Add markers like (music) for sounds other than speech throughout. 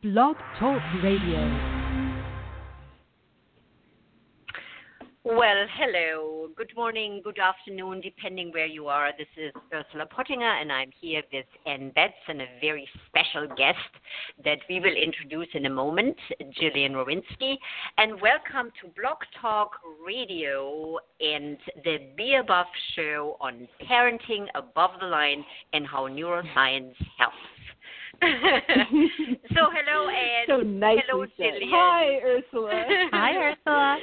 Blog Talk Radio. Well, hello. Good morning, good afternoon, depending where you are. This is Ursula Pottinger, and I'm here with Ann Betts and a very special guest that we will introduce in a moment, Gillian Rowinski. And welcome to Blog Talk Radio and the Be Above show on parenting above the line and how neuroscience helps. (laughs) so hello Ann. So nicely hello said. Gillian. Hi, Ursula. (laughs) Hi, Ursula.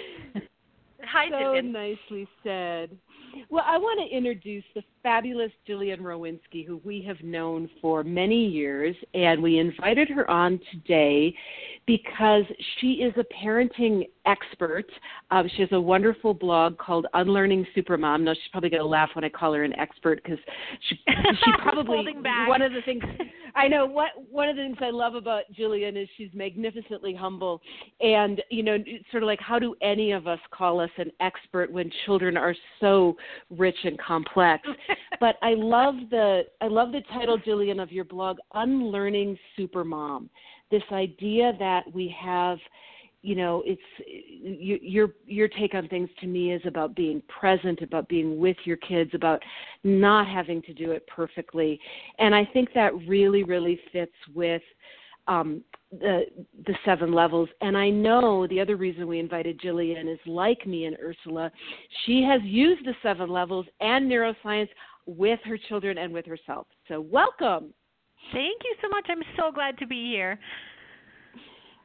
Hi so Gillian. nicely said. Well, I want to introduce the fabulous Gillian Rowinski, who we have known for many years, and we invited her on today because she is a parenting expert. Um, she has a wonderful blog called Unlearning Supermom. Now she's probably going to laugh when I call her an expert because she (laughs) she probably Holding back. one of the things (laughs) I know what one of the things I love about Gillian is she's magnificently humble, and you know, sort of like how do any of us call us an expert when children are so rich and complex? (laughs) but I love the I love the title, Gillian, of your blog, Unlearning Supermom. This idea that we have you know it's you, your your take on things to me is about being present about being with your kids about not having to do it perfectly and i think that really really fits with um, the the seven levels and i know the other reason we invited gillian is like me and ursula she has used the seven levels and neuroscience with her children and with herself so welcome Thank you so much. I'm so glad to be here.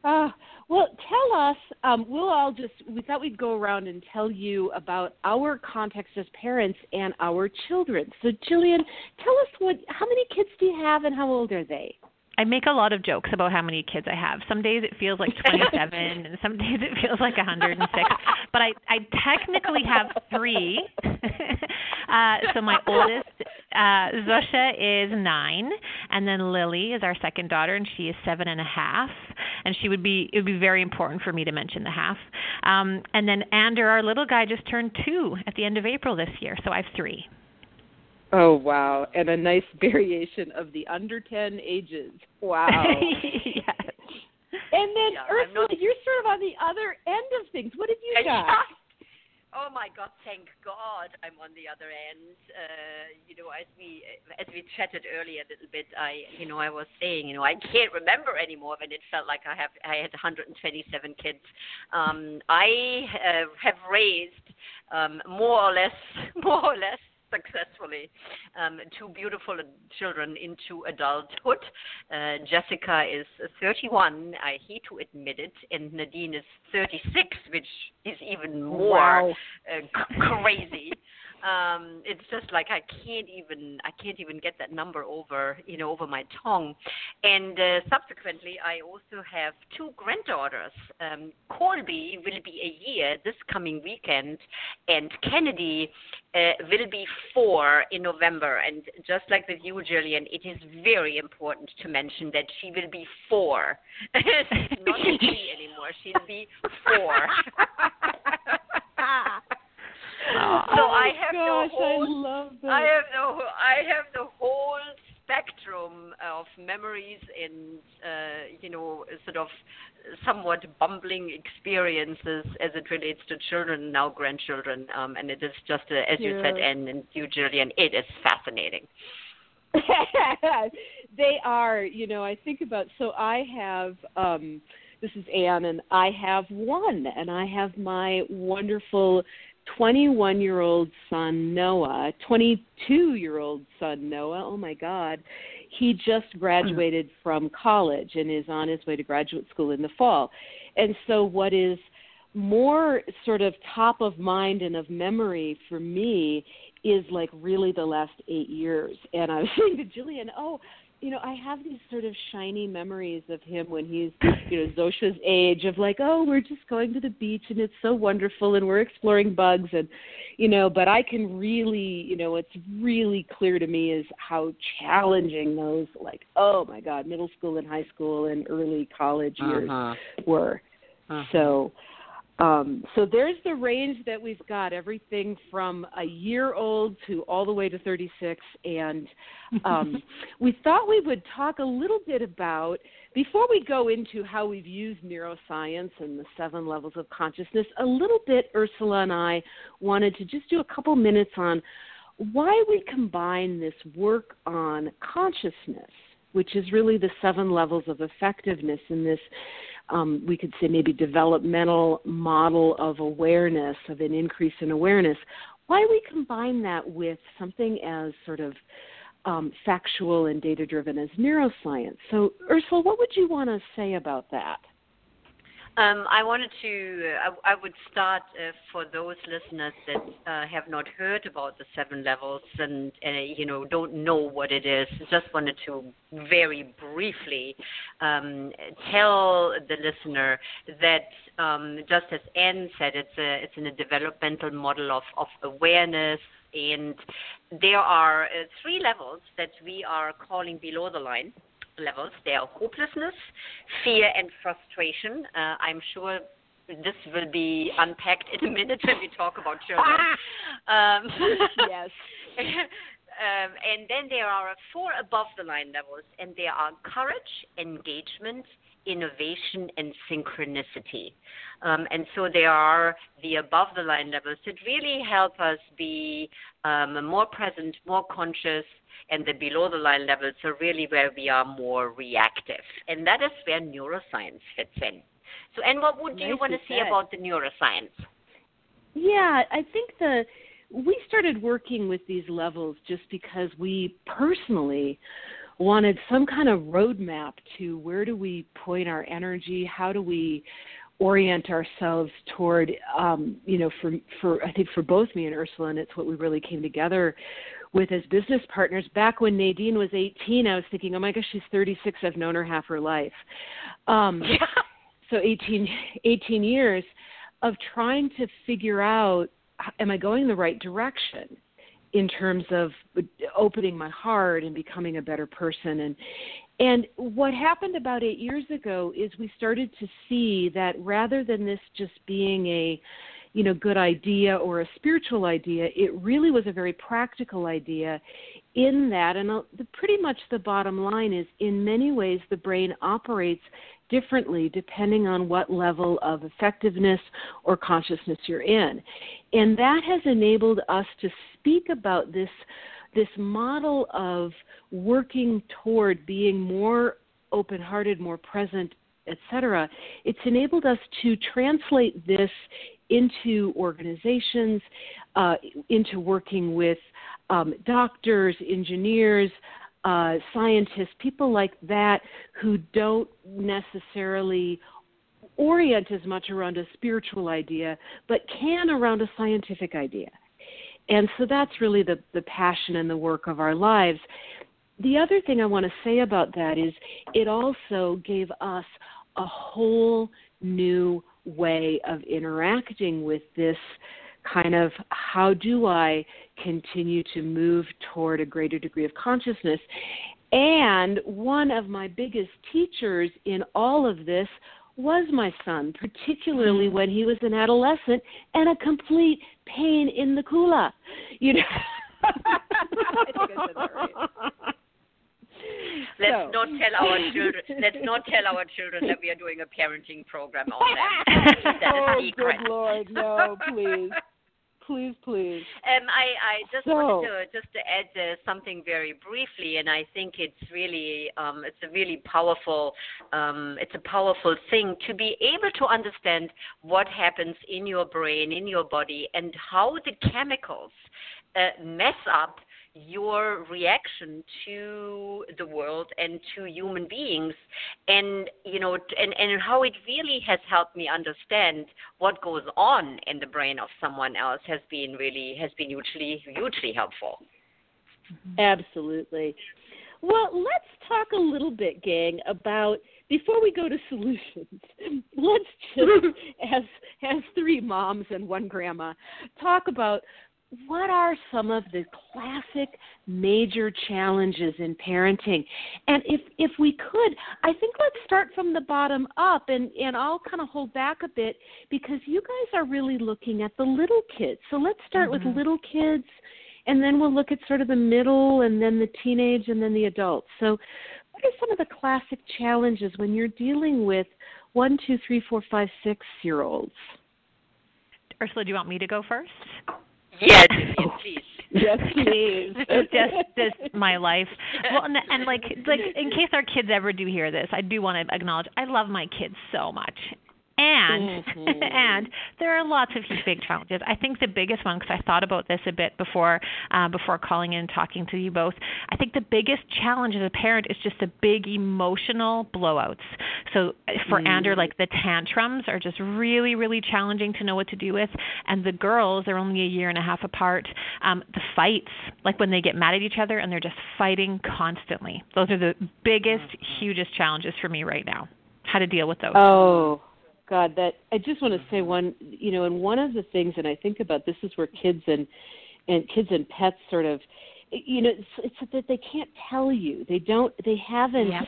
Uh, well, tell us. Um, we'll all just. We thought we'd go around and tell you about our context as parents and our children. So, Gillian, tell us what. How many kids do you have, and how old are they? I make a lot of jokes about how many kids I have. Some days it feels like 27, (laughs) and some days it feels like 106. But I, I technically have three. (laughs) uh, so my oldest, uh, Zosha, is nine, and then Lily is our second daughter, and she is seven and a half. And she would be. It would be very important for me to mention the half. Um, and then Ander, our little guy, just turned two at the end of April this year. So I have three. Oh wow! And a nice (laughs) variation of the under ten ages. Wow. (laughs) yes. And then Yeah, Ursula, not- you're sort of on the other end of things. What have you got? Oh my God! Thank God I'm on the other end. Uh, you know, as we as we chatted earlier a little bit, I you know I was saying you know I can't remember anymore when it felt like I have I had 127 kids. Um, I uh, have raised um, more or less (laughs) more or less successfully um, two beautiful children into adulthood. Uh, Jessica is 31, I hate to admit it, and Nadine is 36, which is even more Wow. uh, c- crazy. (laughs) Um, it's just like I can't even I can't even get that number over you know over my tongue, and uh, subsequently I also have two granddaughters. Um, Colby will be a year this coming weekend, and Kennedy uh, will be four in November. And just like with you, Gillian, it is very important to mention that she will be four. (laughs) Not three (laughs) anymore. She'll be four. (laughs) so oh I have gosh, the whole I love that. I have the I have the whole spectrum of memories and uh, you know sort of somewhat bumbling experiences as it relates to children now grandchildren um, and it is just uh, as you said Yeah. and, and you Gillian it is fascinating. (laughs) they are, you know, I think about so I have um this is Anne and I have one and I have my wonderful 21 year old son Noah, 22 year old son Noah. Oh my God. He just mm-hmm. graduated from college and is on his way to graduate school in the fall. And so, what is more sort of top of mind and of memory for me is like really the last eight years. And I was saying to Gillian, oh, you know, I have these sort of shiny memories of him when he's, you know, Zosha's age of like, oh, we're just going to the beach and it's so wonderful and we're exploring bugs and, you know, but I can really, you know, it's really clear to me is how challenging those, like, oh my God, middle school and high school and early college years Uh-huh. were. Uh-huh. So, Um, so there's the range that we've got everything from a year old to all the way to 36. And um, (laughs) we thought we would talk a little bit about, before we go into how we've used neuroscience and the seven levels of consciousness, a little bit, Ursula and I wanted to just do a couple minutes on why we combine this work on consciousness, which is really the seven levels of effectiveness in this um, we could say maybe developmental model of awareness, of an increase in awareness, why we combine that with something as sort of um, factual and data driven as neuroscience. So, Ursula, what would you want to say about that? Um, I wanted to, I, I would start uh, for those listeners that uh, have not heard about the seven levels and, uh, you know, don't know what it is. Just wanted to very briefly um, tell the listener that, um, just as Anne said, it's, a, it's in a developmental model of, of awareness, and there are uh, three levels that we are calling below the line levels. There are hopelessness, fear, and frustration. Uh, I'm sure this will be unpacked in a minute when we talk about children. um, (laughs) yes. (laughs) Um, and then there are four above the line levels, and there are courage, engagement, innovation, and synchronicity. Um, and so there are the above the line levels that really help us be um, more present, more conscious, and the below the line levels are really where we are more reactive. And that is where neuroscience fits in. So, and what would nice you want to say about the neuroscience? Yeah, I think the we started working with these levels just because we personally wanted some kind of roadmap to where do we point our energy, how do we orient ourselves toward um, you know for for I think for both me and Ursula and it's what we really came together with as business partners. Back when Nadine was 18, I was thinking, oh my gosh, she's 36. I've known her half her life. Um, (laughs) so 18, 18 years of trying to figure out, am I going the right direction? In terms of opening my heart and becoming a better person. And and what happened about 8 years ago is we started to see that rather than this just being a you know good idea or a spiritual idea it really was a very practical idea in that and uh, pretty much the bottom line is in many ways the brain operates differently depending on what level of effectiveness or consciousness you're in and that has enabled us to speak about this this model of working toward being more open hearted more present etc., it's enabled us to translate this into organizations, uh, into working with um, doctors, engineers, uh, scientists, people like that who don't necessarily orient as much around a spiritual idea, but can around a scientific idea. And so that's really the, the passion and the work of our lives. The other thing I want to say about that is it also gave us a whole new way of interacting with this kind of how do I continue to move toward a greater degree of consciousness. And one of my biggest teachers in all of this was my son, particularly mm-hmm. when he was an adolescent and a complete pain in the kula. You know. I think I said that right. (laughs) Let's so. not tell our children. Let's not tell our children that we are doing a parenting program on that. (laughs) that oh, good lord, no, please please, please. Um, I, I just so. wanted to just to add uh, something very briefly, and I think it's really um, it's a really powerful um, it's a powerful thing to be able to understand what happens in your brain, in your body, and how the chemicals uh, mess up your reaction to the world and to human beings and you know and and how it really has helped me understand what goes on in the brain of someone else has been really has been hugely hugely helpful. Mm-hmm. Absolutely. Well let's talk a little bit gang about before we go to solutions (laughs) let's just (laughs) as as three moms and one grandma talk about what are some of the classic major challenges in parenting? And if if we could, I think let's start from the bottom up and and I'll kind of hold back a bit because you guys are really looking at the little kids. So let's start mm-hmm. with little kids and then we'll look at sort of the middle and then the teenage and then the adults. So what are some of the classic challenges when you're dealing with one, two, three, four, five, six year olds? Ursula, do you want me to go first? Yes, (laughs) oh. please. Yes, please. (laughs) just just my life. Well, and, and like like in case our kids ever do hear this, I do want to acknowledge I love my kids so much, and (laughs) mm-hmm. and there are lots of big challenges. I think the biggest one, because I thought about this a bit before uh, before calling in and talking to you both. I think the biggest challenge as a parent is just the big emotional blowouts. So uh, for mm. Ander, like the tantrums are just really really challenging to know what to do with, and the girls are only a year and a half apart. Um, the fights, like when they get mad at each other and they're just fighting constantly. Those are the biggest, mm-hmm. hugest challenges for me right now. How to deal with those. Oh, God, that I just want to say one, you know, and one of the things, and I think about this is where kids and and kids and pets sort of, you know, it's, it's that they can't tell you. They don't. They haven't. Yeah.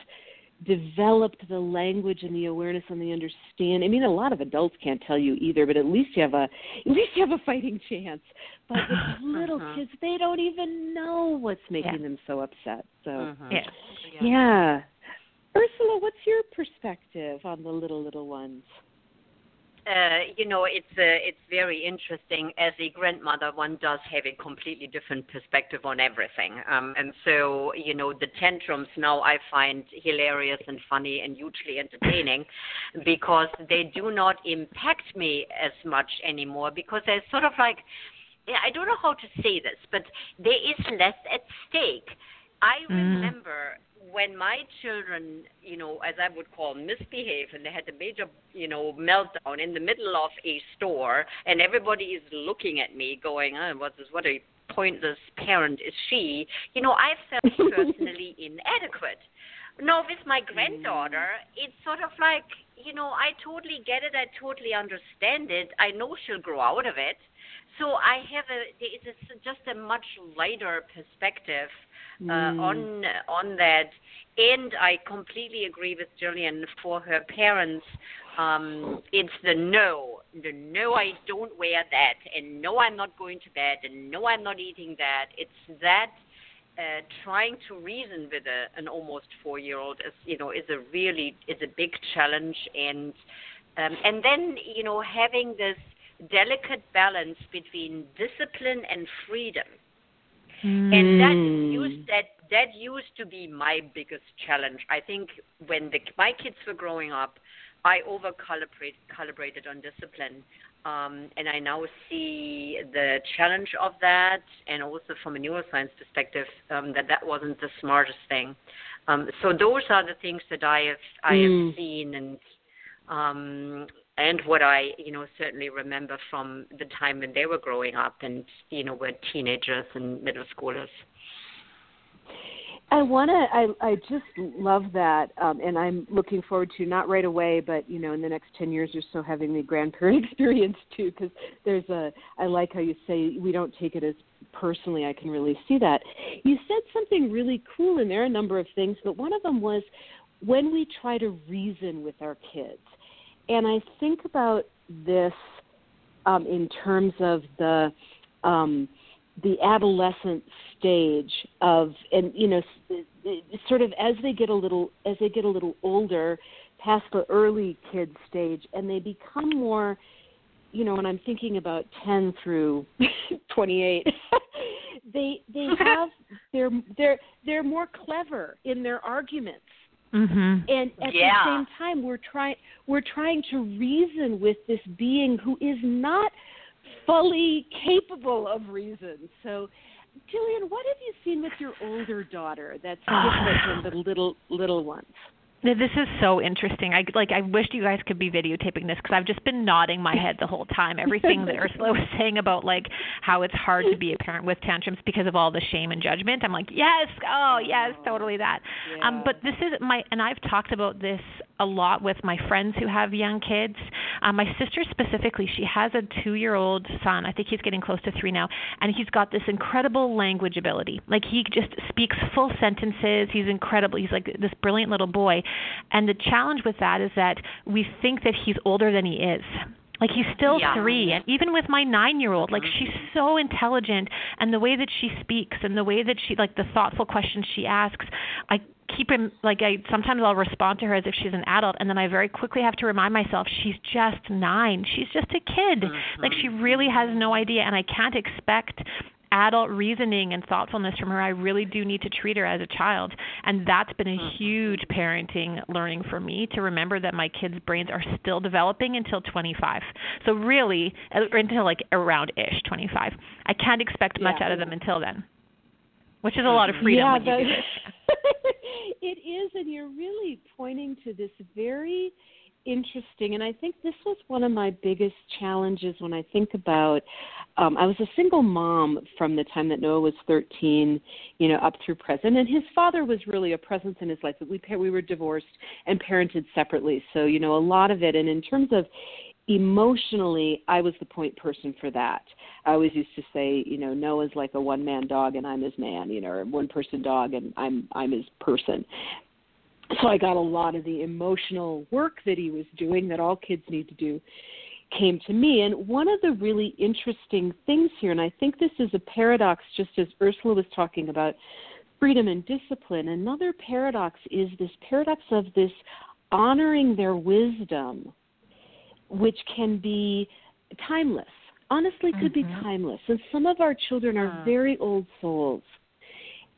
developed the language and the awareness and the understand. I mean, a lot of adults can't tell you either, but at least you have a at least you have a fighting chance. But with (laughs) little uh-huh. kids, they don't even know what's making Yeah. them so upset. So Uh-huh. Yeah. yeah. Ursula, what's your perspective on the little little ones? Uh, you know, it's uh, it's very interesting. As a grandmother, one does have a completely different perspective on everything, um, and so you know, the tantrums now I find hilarious and funny and hugely entertaining, (coughs) because they do not impact me as much anymore because there's sort of like, I don't know how to say this, but there is less at stake. I Mm. remember when my children, you know, as I would call misbehave, and they had a major, you know, meltdown in the middle of a store, and everybody is looking at me, going, oh, "What is what a pointless parent is she?" You know, I felt (laughs) personally inadequate. Now with my granddaughter, mm. it's sort of like, you know, I totally get it, I totally understand it, I know she'll grow out of it. So I have a, there is a, just a much lighter perspective uh, Mm. on on that. And I completely agree with Gillian. For her parents, um, it's the no, the no, I don't wear that, and no, I'm not going to bed, and no, I'm not eating that. It's that uh, trying to reason with a, an almost four-year-old is, you know, is a really is a big challenge, and um, and then you know having this delicate balance between discipline and freedom and that Mm. used that that used to be my biggest challenge. I think when the, my kids were growing up, I over calibrate, calibrated on discipline, um, and I now see the challenge of that, and also from a neuroscience perspective, um, that that wasn't the smartest thing. Um, so those are the things that I have I Mm. have seen and um, and what I, you know, certainly remember from the time when they were growing up and, you know, were teenagers and middle schoolers. I want to. I I just love that, um, and I'm looking forward to not right away, but you know, in the next ten years or so, having the grandparent (laughs) experience too. Because there's a. I like how you say we don't take it as personally. I can really see that. You said something really cool, and there are a number of things, but one of them was when we try to reason with our kids, and I think about this um, in terms of the. Um, the adolescent stage of and you know sort of as they get a little as they get a little older past the early kid stage and they become more you know when i'm thinking about 10 through (laughs) 28 (laughs) they they (laughs) have they're they're they're more clever in their arguments Mhm. and at Yeah. the same time we're trying we're trying to reason with this being who is not fully capable of reason so Gillian, what have you seen with your older daughter that's different than (sighs) the little little ones? This is so interesting. I like. I wish you guys could be videotaping this because I've just been nodding my head the whole time. Everything that (laughs) Ursula was saying about like how it's hard to be a parent with tantrums because of all the shame and judgment. I'm like, yes, oh yes, totally that. Um, but this is my, and I've talked about this a lot with my friends who have young kids. Um, my sister specifically, she has a two-year-old son. I think he's getting close to three now, and he's got this incredible language ability. Like he just speaks full sentences. He's incredible. He's like this brilliant little boy. And the challenge with that is that we think that he's older than he is like he's still yeah. three and even with my nine year old like she's so intelligent and the way that she speaks and the way that she like the thoughtful questions she asks i keep him like I sometimes I'll respond to her as if she's an adult and then I very quickly have to remind myself she's just 9. She's just a kid. Mm-hmm. Like she really has no idea and I can't expect adult reasoning and thoughtfulness from her. I really do need to treat her as a child. And that's been a mm-hmm. huge parenting learning for me to remember that my kids' brains are still developing until 25. So really, uh, until like around ish 25. I can't expect much yeah. out of them until then. Which is a lot of freedom yeah, when you do (laughs) this. it is, and you're really pointing to this very interesting and i think this was one of my biggest challenges when i think about um i was a single mom from the time that noah was 13 you know up through present and his father was really a presence in his life but we we were divorced and parented separately so you know a lot of it and in terms of emotionally i was the point person for that. I always used to say you know noah's like a one man dog and i'm his man you know or one person dog and i'm i'm his person so i got a lot of the emotional work that he was doing that all kids need to do came to me and one of the really interesting things here and i think this is a paradox just as ursula was talking about freedom and discipline another paradox is this paradox of this honoring their wisdom which can be timeless. Honestly, could mm-hmm. be timeless. And some of our children are very old souls.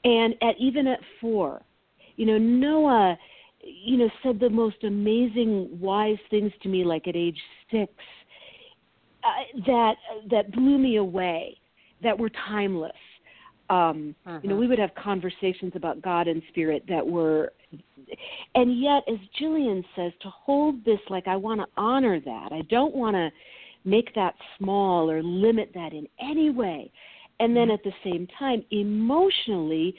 And at even at four, you know, Noah, you know, said the most amazing, wise things to me, like at age six, uh, that that blew me away, that were timeless. Um, uh-huh. You know, uh-huh. we would have conversations about God and spirit that were and yet as Gillian says to hold this like I want to honor that. I don't want to make that small or limit that in any way. And then mm-hmm. at the same time emotionally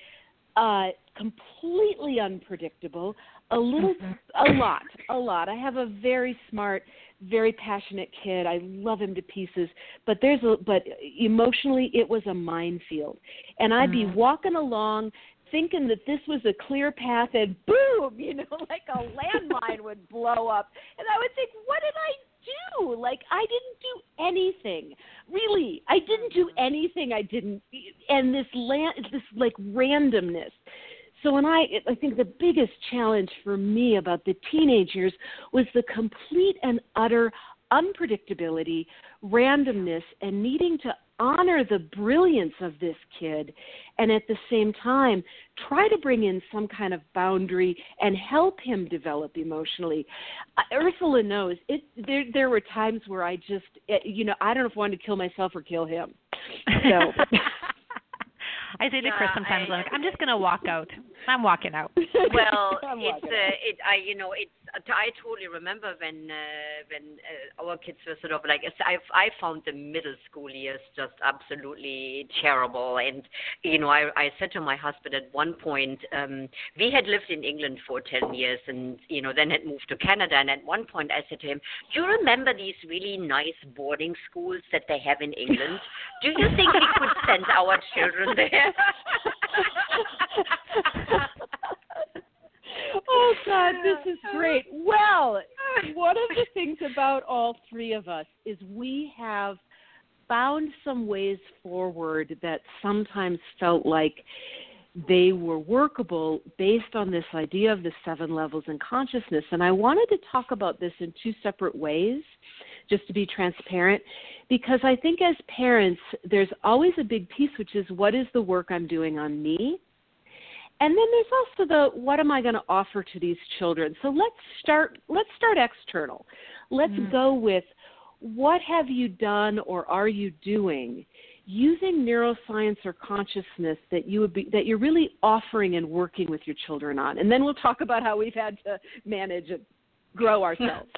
uh completely unpredictable, a little mm-hmm. a lot, a lot. I have a very smart very passionate kid. I love him to pieces, but there's a but emotionally it was a minefield. And I'd be mm-hmm. walking along thinking that this was a clear path and boom, (laughs) you know, like a landmine would blow up. And I would think, what did I do? Like I didn't do anything. Really, I didn't do mm-hmm. anything. I didn't and this land this like randomness. So when I I think the biggest challenge for me about the teenage years was the complete and utter unpredictability, randomness, and needing to honor the brilliance of this kid and at the same time try to bring in some kind of boundary and help him develop emotionally. Uh, ursula knows it there there were times where i just eh, you know i don't know if i wanted to kill myself or kill him. So. (laughs) I say to Chris sometimes, I, like, I'm just gonna walk out. I'm walking out. Well, (laughs) it's uh, it I you know it's I totally remember when uh, when uh, our kids were sort of like I I found the middle school years just absolutely terrible, and you know I I said to my husband at one point um, we had lived in England for ten years, and you know then had moved to Canada, and at one point I said to him, Do you remember these really nice boarding schools that they have in England? Do you think we could send our children there? (laughs) oh God, (laughs) this is great. Well, one of the (laughs) things about all three of us is we have found some ways forward that sometimes felt like they were workable based on this idea of the seven levels in consciousness. And I wanted to talk about this in two separate ways, just to be transparent, because I think as parents, there's always a big piece, which is what is the work I'm doing on me? And then there's also the what am I going to offer to these children? So let's start let's start external. Let's mm-hmm. go with what have you done or are you doing using neuroscience or consciousness that you would be that you're really offering and working with your children on. And then we'll talk about how we've had to manage and grow (laughs) ourselves.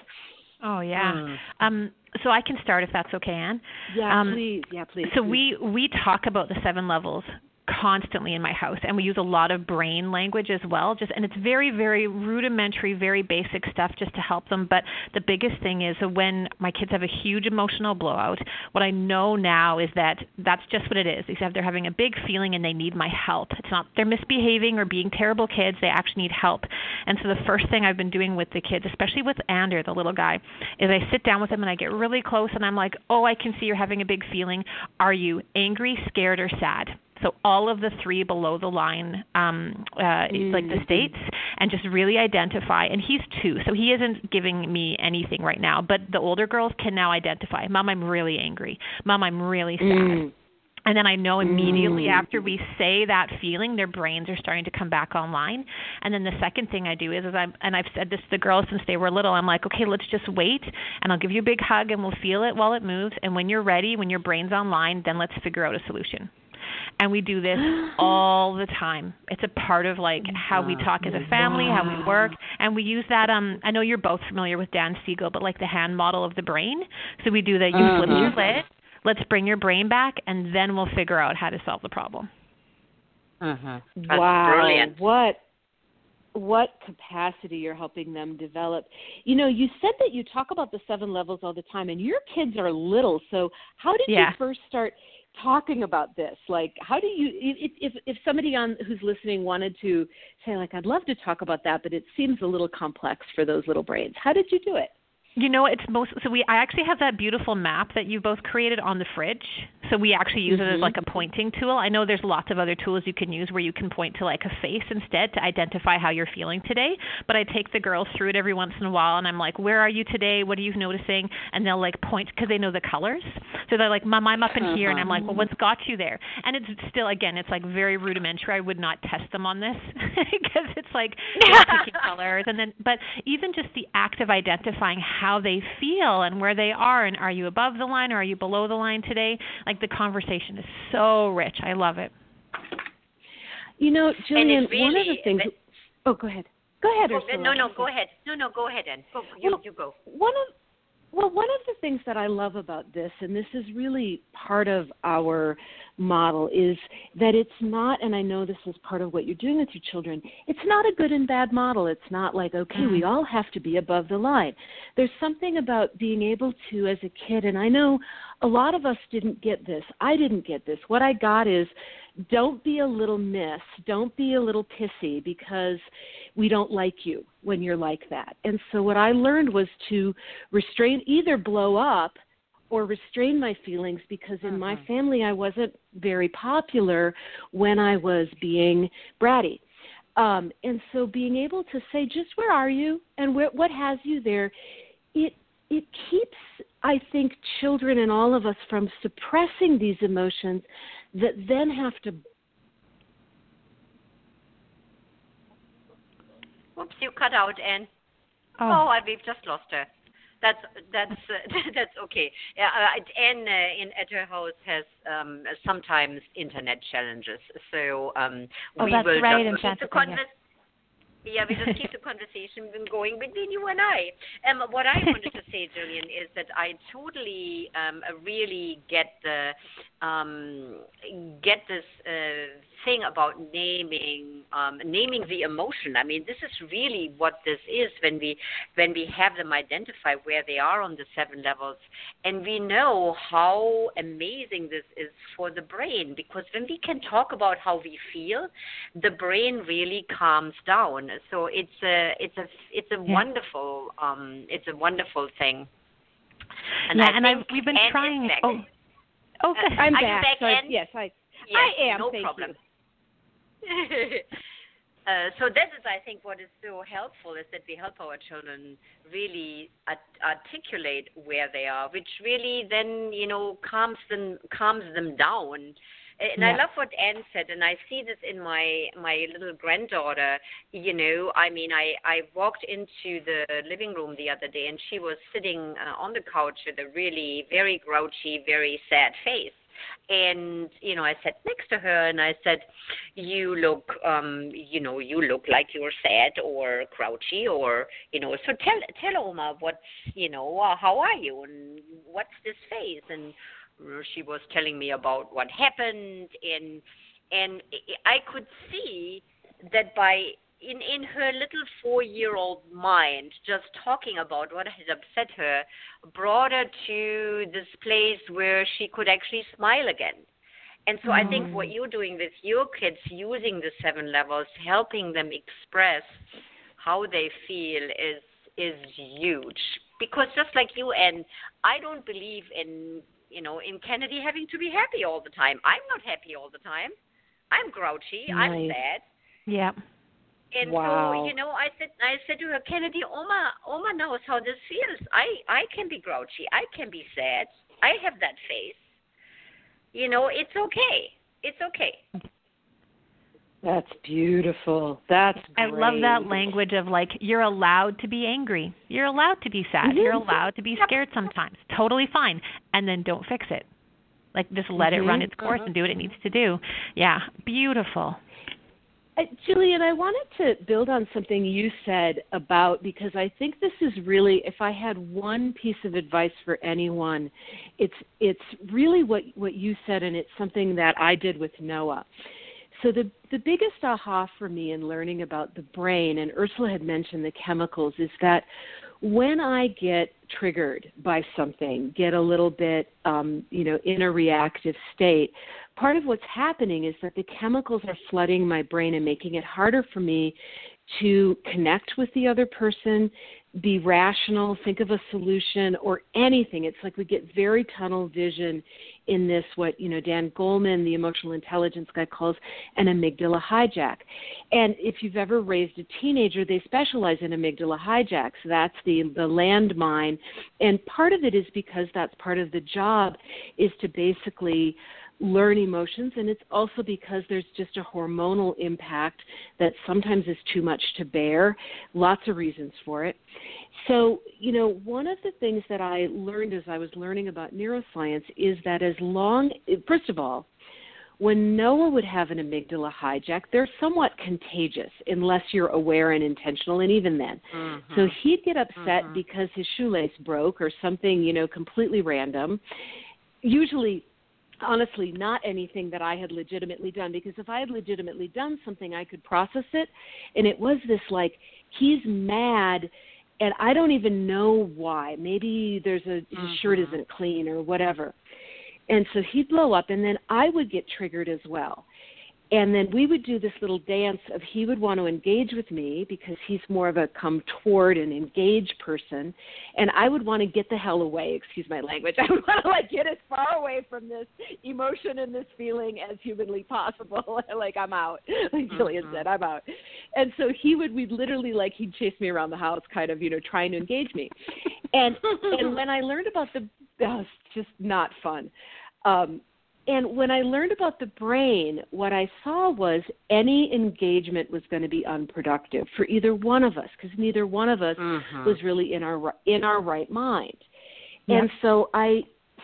oh yeah. Mm. Um so I can start if that's okay, Anne. Yeah, um, please. Yeah, please. So please. we we talk about the seven levels constantly in my house and we use a lot of brain language as well just and it's very very rudimentary very basic stuff just to help them but the biggest thing is when my kids have a huge emotional blowout what i know now is that that's just what it is except they're having a big feeling and they need my help. It's not they're misbehaving or being terrible kids they actually need help. And so the first thing i've been doing with the kids especially with ander the little guy is i sit down with him and i get really close and i'm like oh i can see you're having a big feeling. Are you angry scared or sad so all of the three below the line um uh mm. like the mm-hmm. states and just really identify and he's two so he isn't giving me anything right now but the older girls can now identify mom i'm really angry mom i'm really sad mm. And then I know immediately mm. after we say that feeling, their brains are starting to come back online. And then the second thing I do is, is I'm, and I've said this to the girls since they were little. I'm like, okay, let's just wait, and I'll give you a big hug, and we'll feel it while it moves. And when you're ready, when your brain's online, then let's figure out a solution and we do this (gasps) all the time it's a part of like how we talk as a family how we work and we use that um i know you're both familiar with dan siegel but like the hand model of the brain so we do that you uh-huh. flip your lid let's bring your brain back and then we'll figure out how to solve the problem uh-huh. wow brilliant. what what capacity you're helping them develop. You know, you said that you talk about the seven levels all the time, and your kids are little. So, how did yeah. you first start talking about this? Like how do you if if if somebody on who's listening wanted to say like i'd love to talk about that but it seems a little complex for those little brains how did you do it you know, it's most so we I actually have that beautiful map that you both created on the fridge. So we actually use mm-hmm. it as like a pointing tool. I know there's lots of other tools you can use where you can point to like a face instead to identify how you're feeling today. But I take the girls through it every once in a while and I'm like, "Where are you today? What are you noticing?" And they'll like point because they know the colors. So they're like, "Mom, I'm up in here." And I'm like, "Well, what's got you there?" And it's still again, it's like very rudimentary. I would not test them on this (laughs) because it's like picking (laughs) colors and then but even just the act of identifying how they feel and where they are and are you above the line or are you below the line today? Like the conversation is so rich. I love it. You know Gillian, really, one of the things oh go ahead. Go ahead oh, no no go ahead. No no go ahead and go you, well, you go. one of well, one of the things that I love about this, and this is really part of our model, is that it's not, and I know this is part of what you're doing with your children, it's not a good and bad model. It's not like, okay, we mm. all have to be above the line. There's something about being able to, as a kid, and I know a lot of us didn't get this. I didn't get this. What I got is don't be a little miss, don't be a little pissy because we don't like you when you're like that. And so what I learned was to restrain, either blow up or restrain my feelings because in my mm-hmm. family I wasn't very popular when I was being bratty. Um, and so being able to say, just where are you and where, what has you there, it it keeps, I think, children and all of us from suppressing these emotions that then have to Oops, you cut out, Anne. Oh, oh we've just lost her. That's that's uh, (laughs) that's okay. Yeah, uh, Anne uh, in at her house has um, sometimes internet challenges, so um, oh, we that's will right, just in yeah, we just keep the conversation (laughs) going between you and I. Um, what I wanted to say, Julian, is that I totally um, really get the um, get this uh, thing about naming um, naming the emotion. I mean, this is really what this is when we when we have them identify where they are on the seven levels, and we know how amazing this is for the brain because when we can talk about how we feel, the brain really calms down. So it's a it's a it's a yeah. wonderful um, it's a wonderful thing. And yeah, I and I've, we've been trying. Oh, oh, I'm back. back so, yes, I. Yes, I am. No problem. (laughs) Uh, so this is, I think, what is so helpful is that we help our children really art- articulate where they are, which really then, you know, calms them calms them down. And yeah. I love what Anne said, and I see this in my my little granddaughter. You know, I mean, I I walked into the living room the other day, and she was sitting uh, on the couch with a really very grouchy, very sad face and you know i sat next to her and i said you look um you know you look like you're sad or grouchy or you know so tell tell oma what's you know uh, how are you and what's this face and she was telling me about what happened and and I could see that by in in her little four year old mind just talking about what had upset her brought her to this place where she could actually smile again and so mm. i think what you're doing with your kids using the seven levels helping them express how they feel is is huge because just like you and i don't believe in you know in kennedy having to be happy all the time i'm not happy all the time i'm grouchy nice. i'm sad yeah and wow. so, you know, I said I said to her, Kennedy, Oma Oma knows how this feels. I I can be grouchy. I can be sad. I have that face. You know, it's okay. It's okay. That's beautiful. That's great. I love that language of like you're allowed to be angry. You're allowed to be sad. Mm-hmm. You're allowed to be scared sometimes. Totally fine. And then don't fix it. Like just let mm-hmm. it run its course and do what it needs to do. Yeah, beautiful. Uh, Julian, I wanted to build on something you said about because I think this is really if I had one piece of advice for anyone, it's it's really what what you said and it's something that I did with Noah. So the the biggest aha for me in learning about the brain and Ursula had mentioned the chemicals is that when I get triggered by something, get a little bit, um, you know, in a reactive state, part of what's happening is that the chemicals are flooding my brain and making it harder for me to connect with the other person, be rational, think of a solution or anything. It's like we get very tunnel vision in this what, you know, Dan Goleman, the emotional intelligence guy calls an amygdala hijack. And if you've ever raised a teenager, they specialize in amygdala hijacks. That's the the landmine. And part of it is because that's part of the job is to basically learn emotions and it's also because there's just a hormonal impact that sometimes is too much to bear lots of reasons for it so you know one of the things that i learned as i was learning about neuroscience is that as long first of all when Noah would have an amygdala hijack, they're somewhat contagious unless you're aware and intentional, and even then. Mm-hmm. So he'd get upset mm-hmm. because his shoelace broke or something, you know, completely random. Usually honestly not anything that I had legitimately done because if I had legitimately done something, I could process it. And it was this like, he's mad and I don't even know why. Maybe there's a his mm-hmm. shirt isn't clean or whatever. And so he'd blow up and then I would get triggered as well and then we would do this little dance of he would want to engage with me because he's more of a come toward and engage person. And i would want to get the hell away excuse my language. (laughs) I would want to like get as far away from this emotion and this feeling as humanly possible. (laughs) Like i'm out. (laughs) Like Julian mm-hmm. said i'm out. And so he would we literally like he'd chase me around the house kind of you know trying to engage me. And and when i learned about the that was just not fun. Um and when I learned about the brain, what I saw was any engagement was going to be unproductive for either one of us because neither one of us mm-hmm. was really in our in our right mind. And so I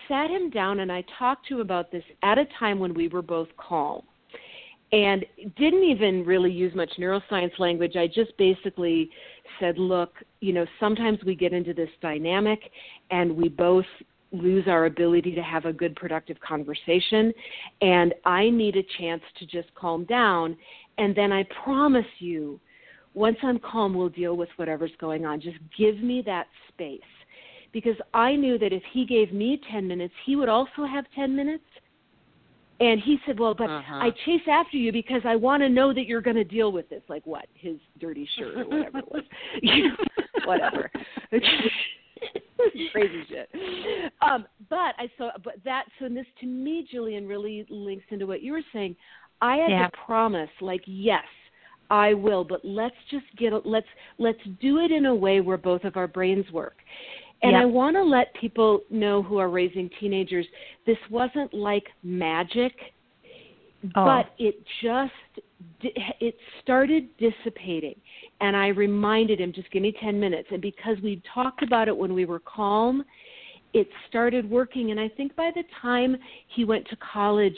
sat him down and I talked to him about this at a time when we were both calm. And didn't even really use much neuroscience language. I just basically said, look, you know, sometimes we get into this dynamic and we both lose our ability to have a good productive conversation. And i need a chance to just calm down. And then i promise you once i'm calm we'll deal with whatever's going on. Just give me that space. Because i knew that if he gave me 10 minutes he would also have 10 minutes. And he said well but uh-huh. i chase after you because i want to know that you're going to deal with this. Like what? His dirty shirt or whatever it was. (laughs) Whatever (laughs) (laughs) crazy shit. Um, but I saw, but that so this to me, Julian, really links into what you were saying. I had yeah. to promise, like, yes, I will, but let's just get let's let's do it in a way where both of our brains work. And yep. I want to let people know who are raising teenagers, this wasn't like magic, oh. but it just it started dissipating and I reminded him, just give me 10 minutes. And because we talked about it when we were calm, it started working. And I think by the time he went to college,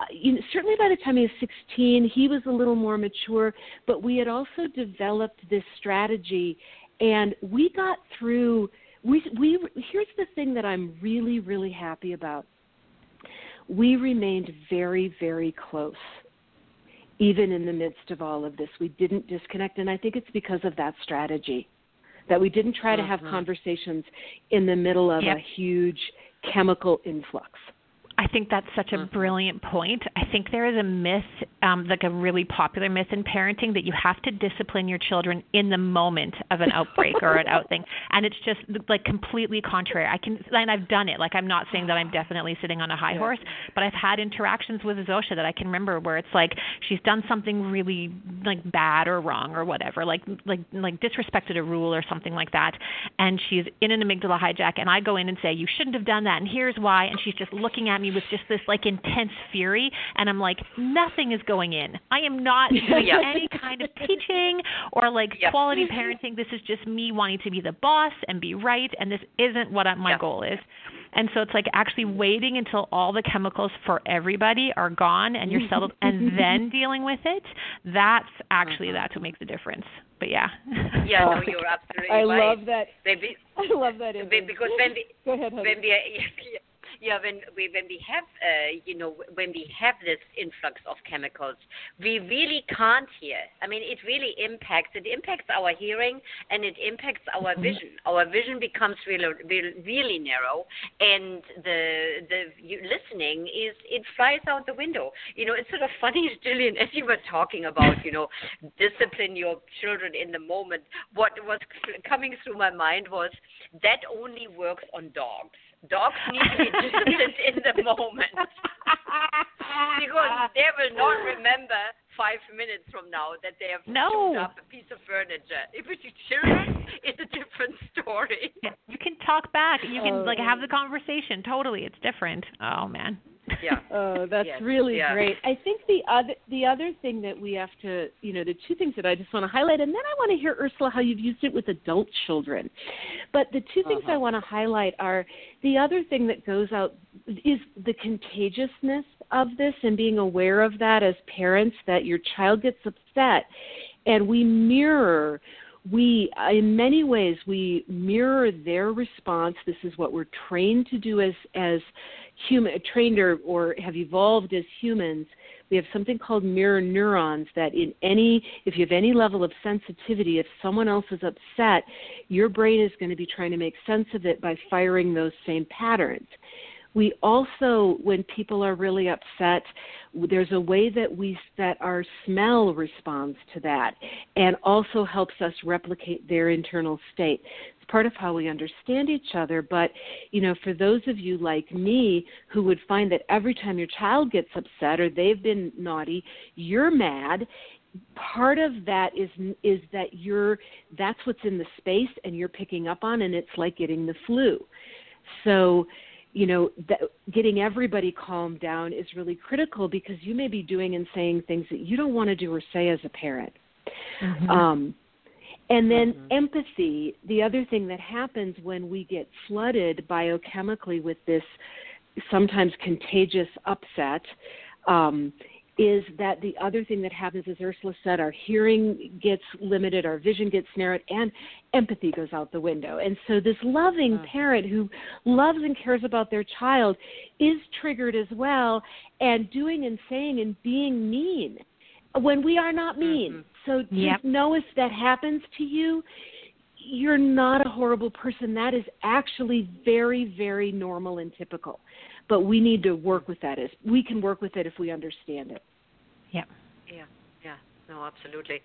uh, you know, certainly by the time he was 16, he was a little more mature, but we had also developed this strategy and we got through we we here's the thing that I'm really really happy about. We remained very very close even in the midst of all of this. We didn't disconnect, and I think it's because of that strategy that we didn't try to have Mhm. conversations in the middle of Yep. a huge chemical influx. I think that's such a Mhm. brilliant point. I think there is a myth, um, like a really popular myth in parenting, that you have to discipline your children in the moment of an outbreak or an (laughs) out thing, and it's just like completely contrary. I can, and I've done it. Like I'm not saying that I'm definitely sitting on a high Yeah. horse, but I've had interactions with Zosha that I can remember where it's like she's done something really like bad or wrong or whatever, like like like disrespected a rule or something like that, and she's in an amygdala hijack, and I go in and say you shouldn't have done that, and here's why, and she's just looking at me with just this like intense fury, and I'm like nothing is going in. I am not (laughs) doing Yeah. any kind of teaching or like Yeah. quality parenting. This is just me wanting to be the boss and be right, and this isn't what I, my Yeah. goal is. And so it's like actually waiting until all the chemicals for everybody are gone and you're settled (laughs) and then dealing with it. That's actually Mhm. that's what makes the difference. But yeah. Yeah, no, (laughs) you're absolutely I right. love that. Maybe I love that be- image. because when we Go ahead, honey. when we yeah when we when we have uh, you know when we have this influx of chemicals we really can't hear. I mean it really impacts it impacts our hearing and it impacts our Mm-hmm. vision. Our vision becomes really really, really narrow and the the listening is it flies out the window. You know it's sort of funny (laughs) Gillian as you were talking about you know discipline your children in the moment what was coming through my mind was that only works on dogs dogs need to be disciplined in the (laughs) moment because they will not remember five minutes from now that they have No. up a piece of furniture. If it's your children, it's a different story. You can talk back. You can Oh. like have oh. the conversation. Totally, it's different. Oh man. Yeah. (laughs) Oh, that's Yes, really yeah. great. I think the other the other thing that we have to, you know, the two things that I just want to highlight, and then I want to hear Ursula how you've used it with adult children. But the two things I Uh-huh. want to highlight are the other thing that goes out is the contagiousness of this and being aware of that as parents that your child gets upset, and we mirror we uh, in many ways we mirror their response. This is what we're trained to do as as human trained or, or have evolved as humans. We have something called mirror neurons that in any if you have any level of sensitivity if someone else is upset your brain is going to be trying to make sense of it by firing those same patterns we also when people are really upset there's a way that we that our smell responds to that and also helps us replicate their internal state. It's part of how we understand each other but you know for those of you like me who would find that every time your child gets upset or they've been naughty you're mad part of that is is that you're that's what's in the space and you're picking up on and it's like getting the flu. So you know that getting everybody calmed down is really critical because you may be doing and saying things that you don't want to do or say as a parent Mm-hmm. um, and then Mhm. empathy, the other thing that happens when we get flooded biochemically with this sometimes contagious upset, um, is that the other thing that happens, as Ursula said, our hearing gets limited, our vision gets narrowed, and empathy goes out the window. And so this loving Mhm. parent who loves and cares about their child is triggered as well, and doing and saying and being mean when we are not mean. Mhm. So just Yep. know if that happens to you, you're not a horrible person. That is actually very, very normal and typical. But we need to work with that. As we can work with it if we understand it. Yeah. Yeah. Yeah. No, absolutely.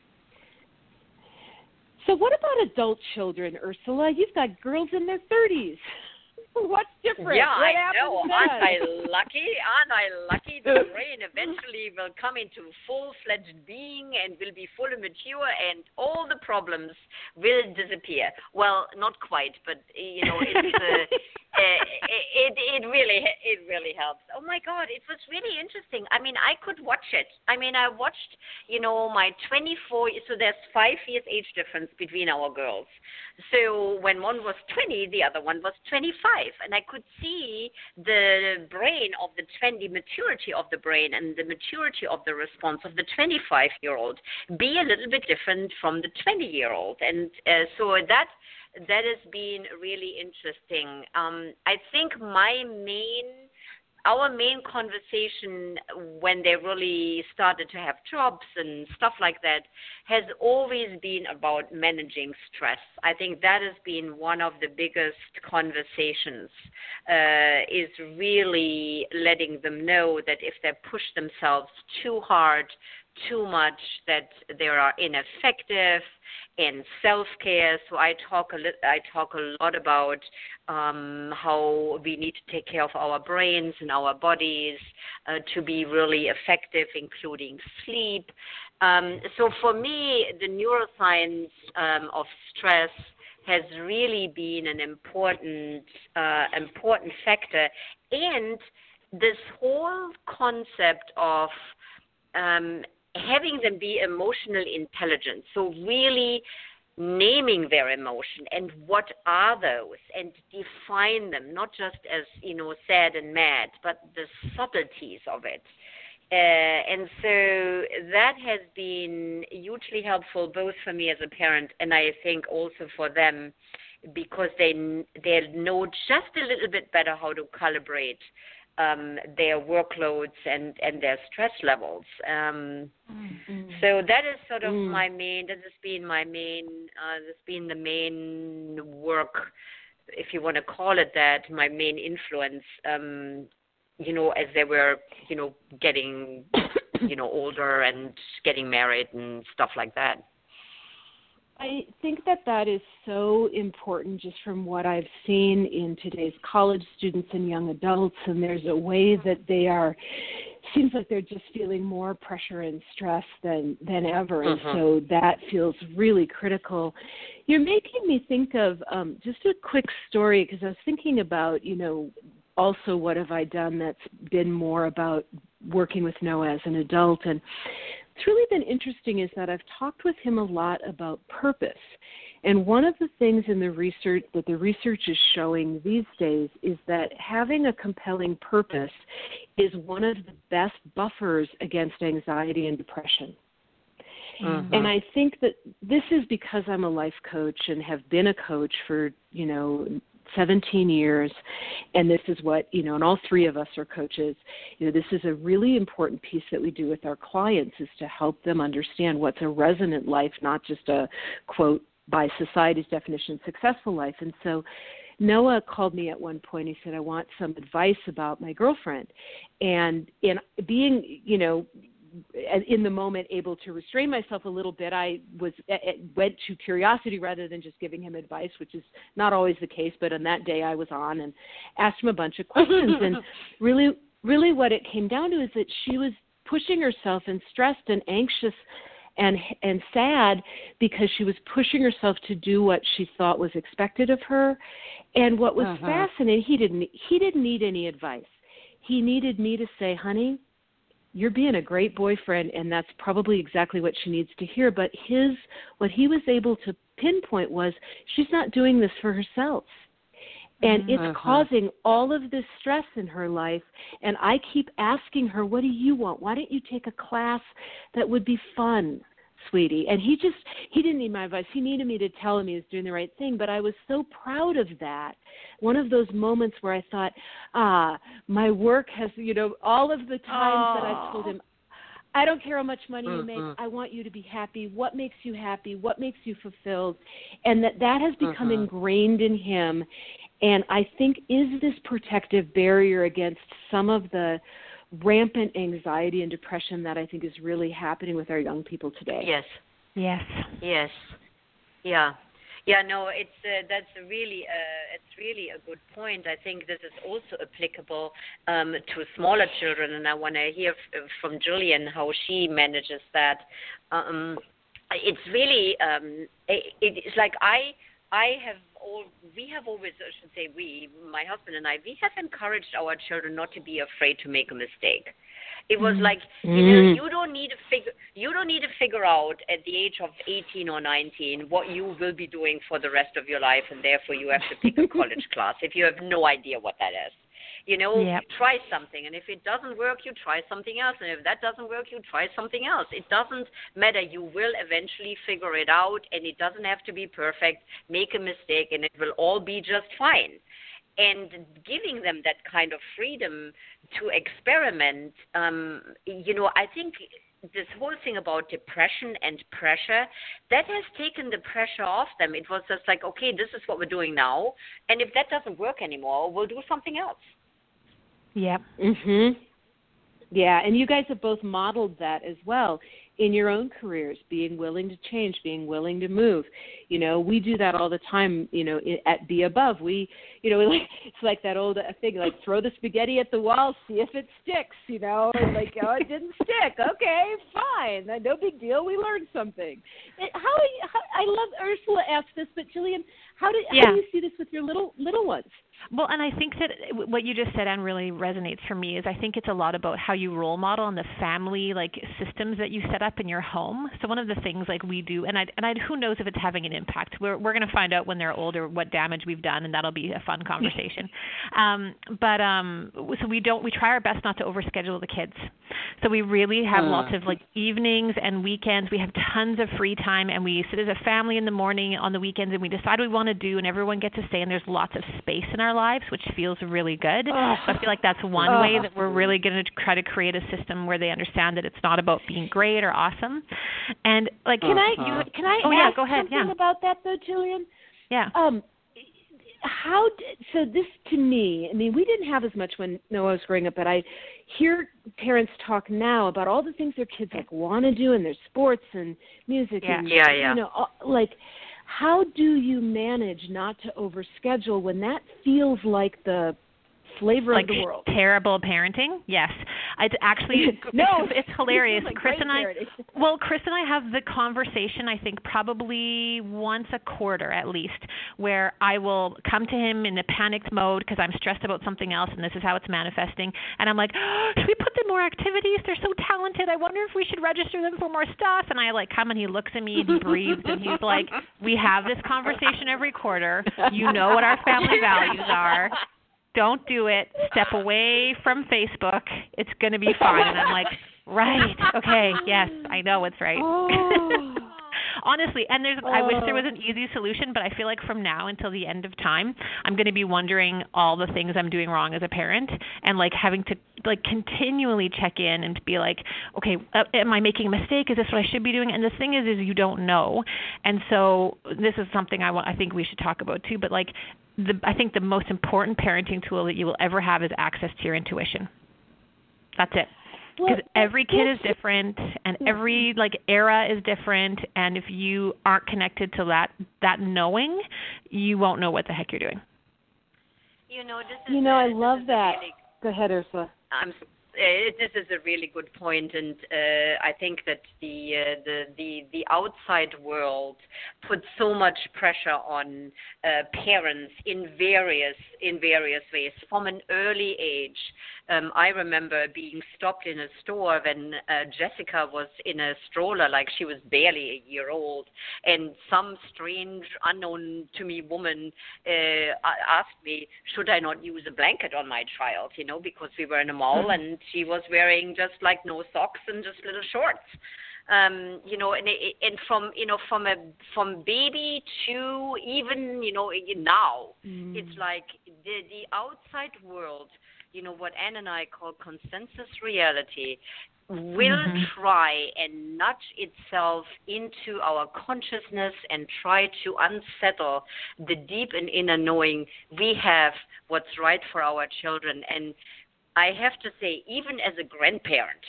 So, what about adult children, Ursula? You've got girls in their 30s. (laughs) What's different? Yeah, what I know. then? Aren't I lucky? Aren't I lucky? The (laughs) brain eventually will come into full-fledged being and will be fully mature, and all the problems will disappear. Well, not quite, but you know, it's. Uh, uh, (laughs) it it really it really helps. Oh my God, it was really interesting. I mean, I could watch it. I mean, I watched you know my 24. So there's five years age difference between our girls. So when one was 20, the other one was 25, and I could see the brain of the 20 maturity of the brain and the maturity of the response of the 25 year old be a little bit different from the 20 year old, and uh, so that that has been really interesting. Um, I think my main our main conversation when they really started to have jobs and stuff like that has always been about managing stress. I think that has been one of the biggest conversations. Uh, is really letting them know that if they push themselves too hard, too much, that they are ineffective in self care. So I talk a I talk a lot about um, how we need to take care of our brains and our bodies uh, to be really effective, including sleep. Um, so for me, the neuroscience um, of stress has really been an important uh, important factor, and this whole concept of um, having them be emotional intelligent. So really naming their emotion and what are those and define them not just as you know sad and mad but the subtleties of it uh, and so that has been hugely helpful both for me as a parent and I think also for them because they they know just a little bit better how to calibrate um, their workloads and, and their stress levels. Um, mm-hmm. So that is sort of mm. my main. That has been my main. Uh, has been the main work, if you want to call it that. My main influence. Um, you know, as they were, you know, getting, you know, older and getting married and stuff like that. I think that that is so important just from what I've seen in today's college students and young adults. And there's a way that they are, seems like they're just feeling more pressure and stress than, than ever. And uh-huh. so that feels really critical. You're making me think of um, just a quick story because I was thinking about, you know, also what have I done that's been more about working with Noah as an adult. And what's really been interesting is that I've talked with him a lot about purpose. And one of the things in the research that the research is showing these days is that having a compelling purpose is one of the best buffers against anxiety and depression. Mm-hmm. And I think that this is because I'm a life coach and have been a coach for, you know, 17 years and this is what you know and all three of us are coaches you know this is a really important piece that we do with our clients is to help them understand what's a resonant life not just a quote by society's definition successful life and so Noah called me at one point. He said, "I want some advice about my girlfriend," and in being, you know, Uh, in the moment able to restrain myself a little bit i was uh, uh, went to curiosity rather than just giving him advice which is not always the case but on that day i was on and asked him a bunch of questions. And (laughs) really really what it came down to is that she was pushing herself and stressed and anxious and and sad because she was pushing herself to do what she thought was expected of her. And what was uh-huh. fascinating he didn't he didn't need any advice. He needed me to say honey you're being a great boyfriend and that's probably exactly what she needs to hear. But his what he was able to pinpoint was she's not doing this for herself. And it's uh-huh. causing all of this stress in her life. And i keep asking her what do you want? Why don't you take a class that would be fun sweetie. And he just he didn't need my advice. He needed me to tell him he was doing the right thing. But I was so proud of that. One of those moments where I thought, ah, my work has you know, all of the times that I've told him I don't care how much money you make. Mm-hmm. I want you to be happy. What makes you happy? What makes you fulfilled? And that that has become uh-huh. ingrained in him. And I think is this protective barrier against some of the rampant anxiety and depression that I think is really happening with our young people today. Yes. Yes. Yes. Yeah. Yeah, no, it's uh, that's really uh, it's really a good point. I think this is also applicable um, to smaller children, and I want to hear f- from Gillian how she manages that. Um, it's really um, it, it's like I I have all we have always I should say we my husband and I we have encouraged our children not to be afraid to make a mistake. It was mm. like you know mm. you don't need to figure you don't need to figure out at the age of 18 or 19 what you will be doing for the rest of your life and therefore you have to pick a (laughs) college class if you have no idea what that is. You know, yep. try something, and if it doesn't work, you try something else, and if that doesn't work, you try something else. It doesn't matter. You will eventually figure it out, and it doesn't have to be perfect. Make a mistake, and it will all be just fine. and giving them that kind of freedom to experiment um you know i think this whole thing about depression and pressure that has taken the pressure off them it was just like okay this is what we're doing now and if that doesn't work anymore we'll do something else Yep. Mhm. Yeah, and you guys have both modeled that as well in your own careers, being willing to change, being willing to move. You know, we do that all the time. You know, at Be Above, we, you know, we (laughs) like it's like that old uh, thing, like throw the spaghetti at the wall, see if it sticks. You know, and like oh, it didn't stick. Okay, fine, no big deal. We learned something. It, how, are you- how I love Ursula asked this, but Gillian, how do Yeah. how do you see this with your little little ones? Well, and I think that what you just said and really resonates for me is I think it's a lot about how you role model and the family like systems that you set up in your home. So one of the things like we do, and I and I who knows if it's having an impact. We're we're going to find out when they're older what damage we've done, and that'll be a fun conversation. (laughs) um, but um, so we don't we try our best not to overschedule the kids. So we really have Uh. lots of like evenings and weekends. We have tons of free time, and we sit as a family in the morning on the weekends, and we decide what we want to do, and everyone gets to stay, and there's lots of space in our lives, which feels really good. So I feel like that's one way that we're really going to try to create a system where they understand that it's not about being great or awesome. And like, Can I you, can I Oh, yeah, ask go ahead, something yeah. about that though, Gillian? yeah, Um, how did, so this to me? I mean, we didn't have as much when Noah was growing up, but I hear parents talk now about all the things their kids like want to do and their sports and music Yeah. and Yeah, yeah. you know, all- like how do you manage not to overschedule when that feels like the flavor like of the world? terrible parenting. Yes, it's actually (laughs) (laughs) no, it's, (laughs) hilarious. Like Chris and I, parenting. well, Chris and I have the conversation. I think probably once a quarter at least, where I will come to him in a panicked mode because I'm stressed about something else, and this is how it's manifesting. And I'm like, oh, should we put them more activities? They're so talented. I wonder if we should register them for more stuff. And I like come and he looks at me, and he breathes, and he's like, we have this conversation every quarter. You know what our family values are don't do it. Step away from Facebook. It's going to be fine. And I'm like, right, okay, yes, I know it's right. Oh. (laughs) Honestly, and there's I wish there was Oh. an easy solution, but I feel like from now until the end of time, I'm going to be wondering all the things I'm doing wrong as a parent and like having to like continually check in and be like, okay, uh, am I making a mistake? Is this what I should be doing? And the thing is is you don't know. And so this is something I want I think we should talk about too, but like the I think the most important parenting tool that you will ever have is access to your intuition. That's it because Well, every kid is different and every like era is different and if you aren't connected to that that knowing you won't know what the heck you're doing you know this is You know, a- I love that. Go ahead, Ursula. I'm s- uh, this is a really good point, and uh, I think that the uh, the the the outside world puts so much pressure on uh, parents in various in various ways from an early age. Um, I remember being stopped in a store when uh, Jessica was in a stroller, like she was barely a year old, and some strange, unknown to me woman uh, asked me, should I not use a blanket on my child? You know, because we were in a mall and she was wearing just like no socks and just little shorts. Um, you know, and and from you know from a from baby to even you know now, it's like the the outside world you know what Anne and I call consensus reality will Mhm. try and nudge itself into our consciousness and try to unsettle the deep and inner knowing we have what's right for our children and I have to say even as a grandparent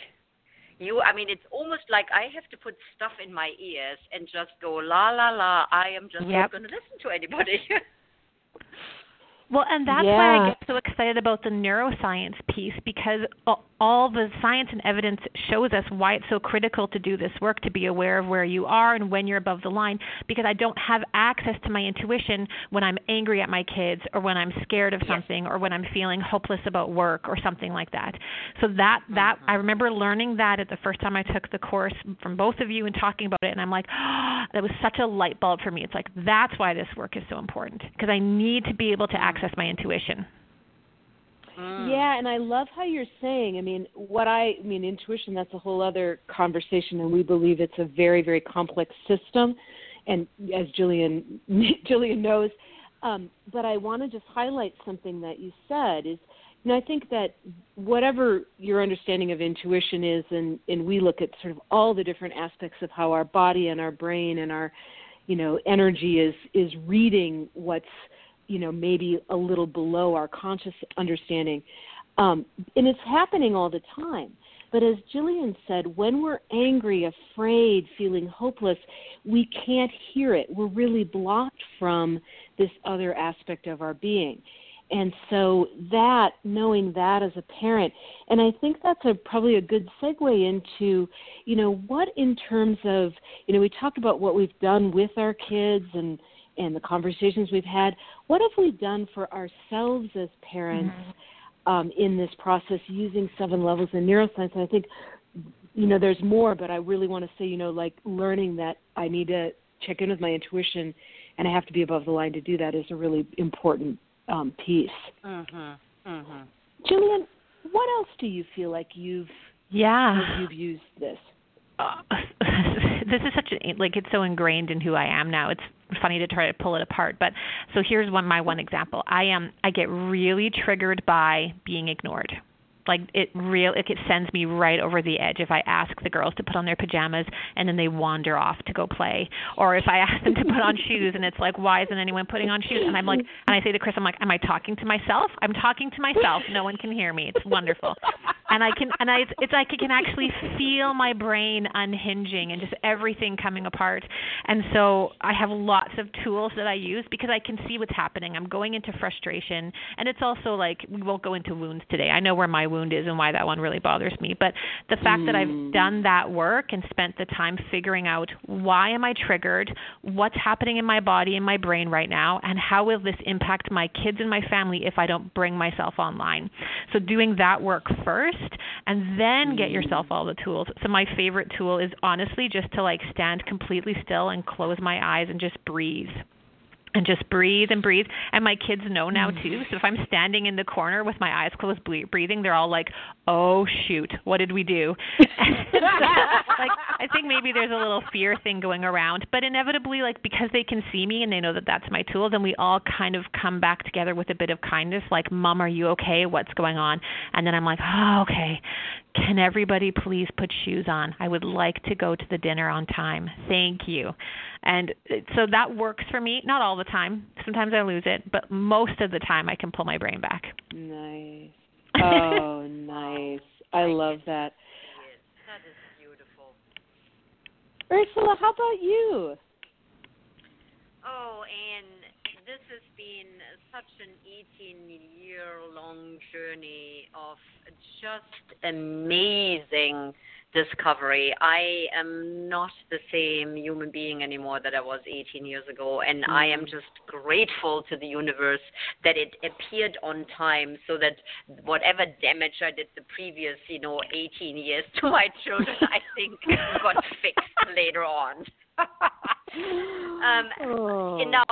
you I mean it's almost like I have to put stuff in my ears and just go la la la I am just Yep. not going to listen to anybody (laughs) Well, and that's why I get so excited about the neuroscience piece because a- all the science and evidence shows us why it's so critical to do this work to be aware of where you are and when you're above the line because I don't have access to my intuition when I'm angry at my kids or when I'm scared of something or when I'm feeling hopeless about work or something like that. So that mm-hmm. that I remember learning that at the first time I took the course from both of you and talking about it and I'm like, oh, (gasps) that was such a light bulb for me. It's like that's why this work is so important because I need to be able to mm-hmm. access my intuition. Mm. Yeah, and I love how you're saying. I mean, what I, I mean, intuition. That's a whole other conversation, and we believe it's a very, very complex system. And as Gillian, (laughs) Gillian knows, Um, but I want to just highlight something that you said is, you know, I think that whatever your understanding of intuition is, and, and we look at sort of all the different aspects of how our body and our brain and our, you know, energy is is reading what's, you know, maybe a little below our conscious understanding, um, and it's happening all the time. But as Gillian said, when we're angry, afraid, feeling hopeless, we can't hear it. We're really blocked from this other aspect of our being. And so that knowing that as a parent, and I think that's a probably a good segue into, you know, what in terms of, you know, we talked about what we've done with our kids and and the conversations we've had. What have we done for ourselves as parents mm-hmm. um, in this process using seven levels in neuroscience? And I think, you know, there's more, but I really want to say, you know, like learning that I need to check in with my intuition and I have to be above the line to do that is a really important um, piece. Mhm. Mhm. Gillian, what else do you feel like you've yeah you've used this? Uh, (laughs) this is such a like it's so ingrained in who I am now. It's funny to try to pull it apart, but so here's one my one example. I am I get really triggered by being ignored like it real it sends me right over the edge if I ask the girls to put on their pajamas and then they wander off to go play. Or if I ask them to put on shoes and it's like why isn't anyone putting on shoes? And I'm like and I say to Chris I'm like am I talking to myself? I'm talking to myself. No one can hear me. It's wonderful. And I can and I it's like I can actually feel my brain unhinging and just everything coming apart. And so I have lots of tools that I use because I can see what's happening. I'm going into frustration. And it's also like we won't go into wounds today. I know where my wound is and why that one really bothers me. But the fact mm. that I've mm. done that work and spent the time figuring out why am I triggered, what's happening in my body and my brain right now, and how will this impact my kids and my family if I don't bring myself online. So doing that work first and then get mm. yourself all the tools. So my favorite tool is honestly just to like stand completely still and close my eyes and just breathe and just breathe and breathe. And my kids know now mm. too. So if I'm standing in the corner with my eyes closed, breathing, they're all like, "Oh shoot, what did we do?" (laughs) like I think maybe there's a little fear thing going around, but inevitably, like because they can see me and they know that that's my tool, then we all kind of come back together with a bit of kindness. Like, "Mom, are you okay? What's going on?" And then I'm like, "Oh, okay. Can everybody please put shoes on? I would like to go to the dinner on time. Thank you." And so that works for me. Not all the time. Sometimes I lose it, but most of the time I can pull my brain back. Nice. Oh, (laughs) nice. I love that. That is beautiful. Ursula, how about you? Oh, and this has been such an 18 year long journey of just amazing discovery. I am not the same human being anymore that I was 18 years ago, and mm-hmm. I am mm-hmm. just grateful to the universe that it appeared on time, so that whatever damage I did the previous, you know, 18 years to my children, I think (laughs) got fixed later on. (laughs) um, oh. Uh,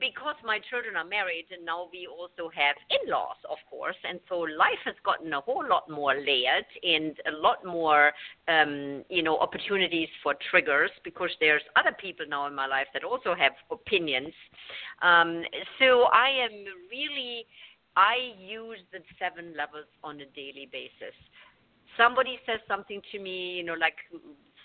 because my children are married and now we also have in-laws of course and so life has gotten a whole lot more layered and a lot more um you know opportunities for triggers because there's other people now in my life that also have opinions. Um so i am really i use the seven levels on a daily basis. Somebody says something to me you know like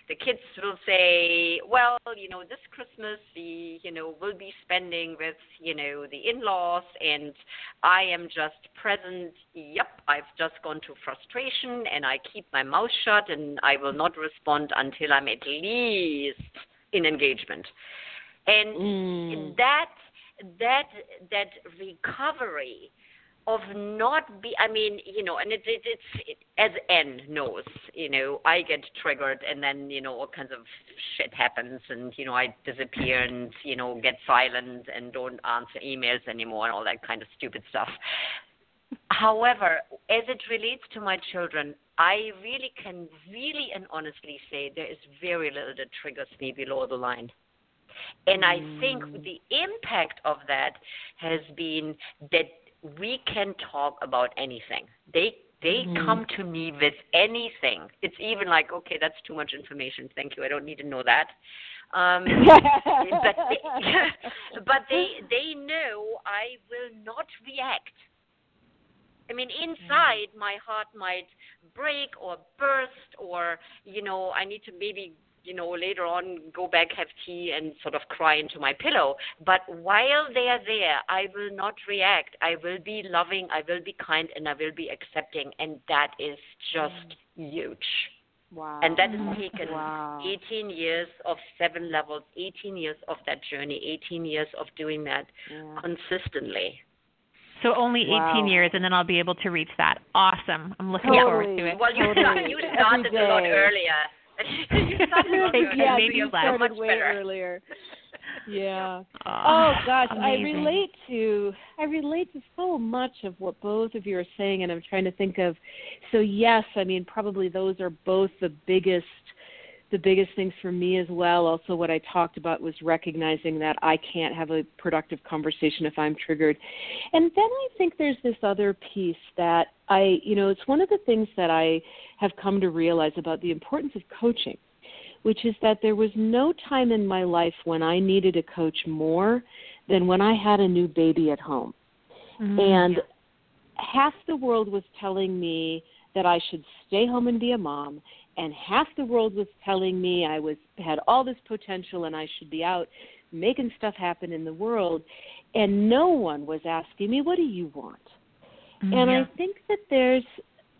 the kids will say, well, you know, this Christmas we, you know, will be spending with, you know, the in-laws, and I am just present. Yep, I've just gone to frustration, and I keep my mouth shut, and I will not respond until I'm at least in engagement. And mm. that that that recovery of not be i mean you know and it, it it's it, as Anne knows you know i get triggered and then you know all kinds of shit happens and you know i disappear and you know get silent and don't answer emails anymore and all that kind of stupid stuff however as it relates to my children i really can really and honestly say there is very little that triggers me below the line and I think mm. the impact of that has been that we can talk about anything. They they mm-hmm. come to me with anything. It's even like, okay, that's too much information. Thank you. I don't need to know that. Um, (laughs) but they, (laughs) but they they know I will not react. I mean, inside my heart might break or burst, or you know, I need to maybe you know later on go back, have tea, and sort of cry into my pillow. But while they are there, I will not react. I will be loving. I will be kind, and I will be accepting, and that is just huge. Wow. And that has taken wow. 18 years of seven levels, 18 years of that journey, 18 years of doing that Yeah. consistently. So only 18 Wow. years, and then I'll be able to reach that. Awesome. I'm looking Totally. forward to it. Well, you, Totally. (laughs) you started a lot earlier. You started a lot Thank earlier. you. yeah, Maybe you you left. so much started way better. earlier. Yeah. Oh, Oh gosh, I relate to I relate to so much of what both of you are saying and I'm trying to think of so yes, I mean probably those are both the biggest the biggest things for me as well. Also what I talked about was recognizing that I can't have a productive conversation if I'm triggered. And then I think there's this other piece that I you know, it's one of the things that I have come to realize about the importance of coaching which is that there was no time in my life when I needed a coach more than when I had a new baby at home. Mhm. And half the world was telling me that I should stay home and be a mom, and half the world was telling me I was had all this potential and I should be out making stuff happen in the world, and no one was asking me, "What do you want?" Mm-hmm. And I think that there's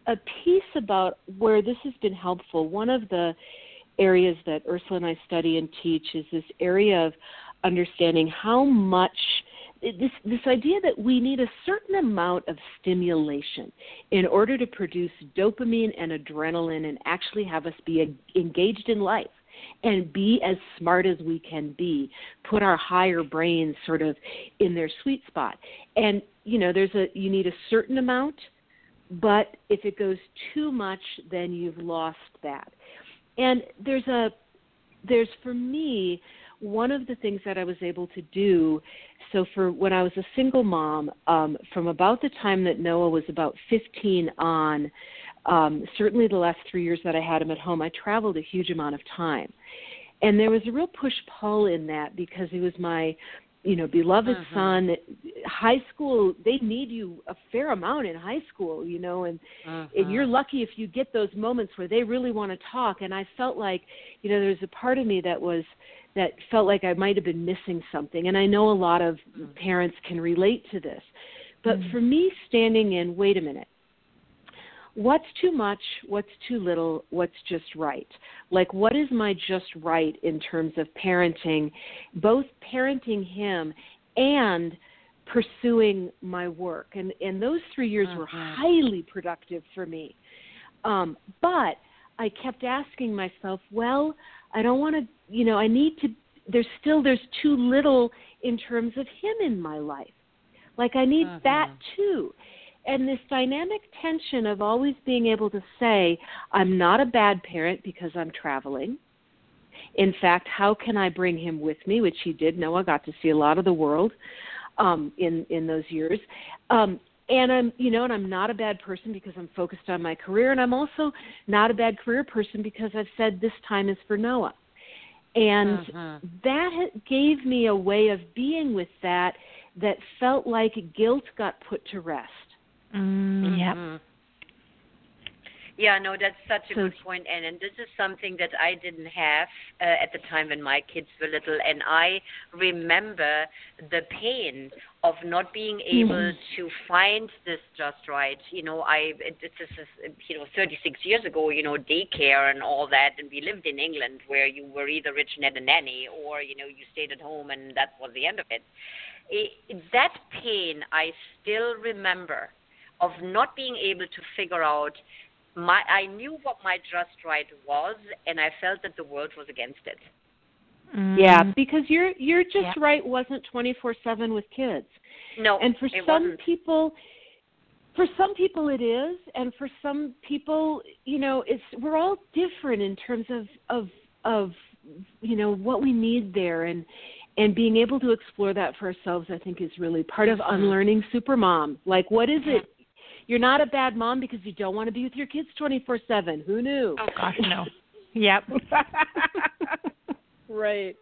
a piece about where this has been helpful. One of the areas that Ursula and I study and teach is this area of understanding how much this this idea that we need a certain amount of stimulation in order to produce dopamine and adrenaline and actually have us be engaged in life and be as smart as we can be put our higher brains sort of in their sweet spot. And you know there's a you need a certain amount but if it goes too much then you've lost that. And there's a there's for me one of the things that I was able to do so for when I was a single mom um from about the time that Noah was about 15 on um certainly the last 3 years that I had him at home I traveled a huge amount of time. And there was a real push pull in that because he was my you know beloved Mhm. son. High school they need you a fair amount in high school you know and and you're lucky if you get those moments where they really want to talk. And i felt like you know there's a part of me that was that felt like i might have been missing something and i know a lot of parents can relate to this. But for me standing in wait a minute what's too much what's too little what's just right? Like what is my just right in terms of parenting both parenting him and pursuing my work? And and those 3 years were Mhm. highly productive for me. Um but i kept asking myself well i don't want to you know i need to there's still there's too little in terms of him in my life. Like i need that too. And this dynamic tension of always being able to say i'm not a bad parent because i'm traveling. In fact how can i bring him with me? which he did. Noah got to see a lot of the world um in in those years. Um and i'm you know and i'm not a bad person because i'm focused on my career and i'm also not a bad career person because i've said this time is for noah and Mhm. that ha- gave me a way of being with that that felt like guilt got put to rest Mm, yep. Yeah, no, that's such a good point, Anne. And this is something that I didn't have uh, at the time when my kids were little. And I remember the pain of not being able to find this just right. You know, I it, this is you know 36 years ago. You know, daycare and all that, and we lived in England where you were either rich and had a nanny, or you know you stayed at home and that was the end of it. it that pain I still remember of not being able to figure out my I knew what my just right was and I felt that the world was against it. Mm. yeah because your your just Yeah. right wasn't 24/7 with kids No. and for it some wasn't. people for some people it is and for some people you know it's we're all different in terms of of of you know what we need there and and being able to explore that for ourselves i think is really part of Mhm. unlearning supermom like what is it you're not a bad mom because you don't want to be with your kids 24/7 who knew Oh gosh, no. (laughs) Yep. (laughs) right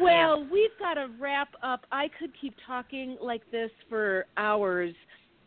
Well, we've got to wrap up. I could keep talking like this for hours.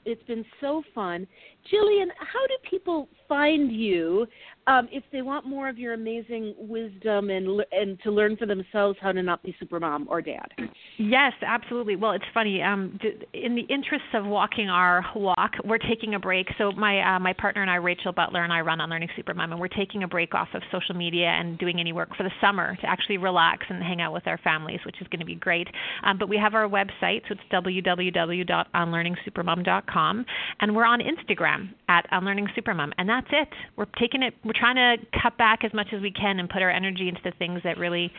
It's been so fun. Gillian, how do people find you um, if they want more of your amazing wisdom and and to learn for themselves how to not be super mom or dad? Yes, absolutely. Well, it's funny. Um, in the interests of walking our walk, we're taking a break. So my uh, my partner and I, Rachel Butler, and I run Unlearning Supermom, and we're taking a break off of social media and doing any work for the summer to actually relax and hang out with our families, which is going to be great. Um, but we have our website, so it's www.unlearningsupermom.com, and we're on Instagram at unlearningsupermom, and that's it. We're taking it. We're trying to cut back as much as we can and put our energy into the things that really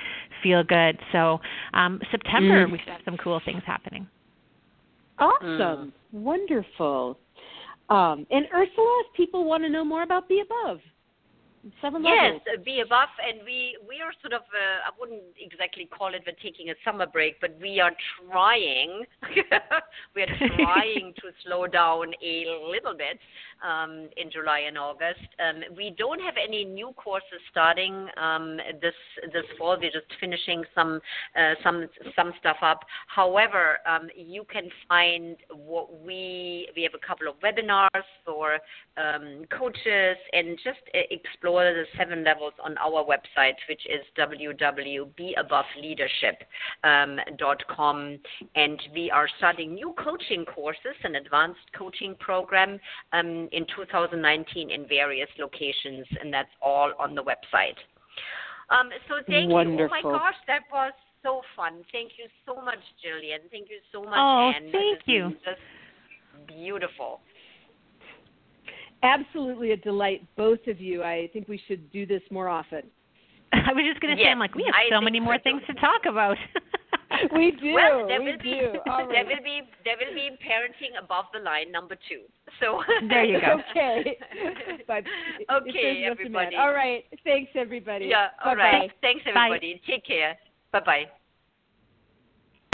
feel good. So um, September mm. we should have some cool things happening. Awesome, mm. wonderful. Um, and Ursula, if people want to know more about the Above, seven. Yes, uh, be above, and we we are sort of uh, I wouldn't exactly call it we're taking a summer break, but we are trying (laughs) we are (laughs) trying to slow down a little bit um, in July and August. Um, we don't have any new courses starting um, this this fall. We're just finishing some uh, some some stuff up. However, um, you can find what we we have a couple of webinars for um, coaches and just uh, explore the seven levels on our website, which is www.beaboveleadership.com. Um, and we are starting new coaching courses, an advanced coaching program um, in 2019 in various locations, and that's all on the website. Um, so thank Wonderful. you. Oh my gosh, that was so fun. Thank you so much, Gillian. Thank you so much, oh, Anne. thank you. Just beautiful. Absolutely a delight, both of you. I think we should do this more often. (laughs) I was just going to yes, say, I'm like, we have so many more things to talk about. (laughs) we do. Well, there we will do. Be, There will be there will be parenting above the line number two. So (laughs) there you go. okay. But okay, everybody. All right. Thanks, everybody. Yeah. All Bye-bye. right. Thanks, everybody. Bye. Take care. Bye bye.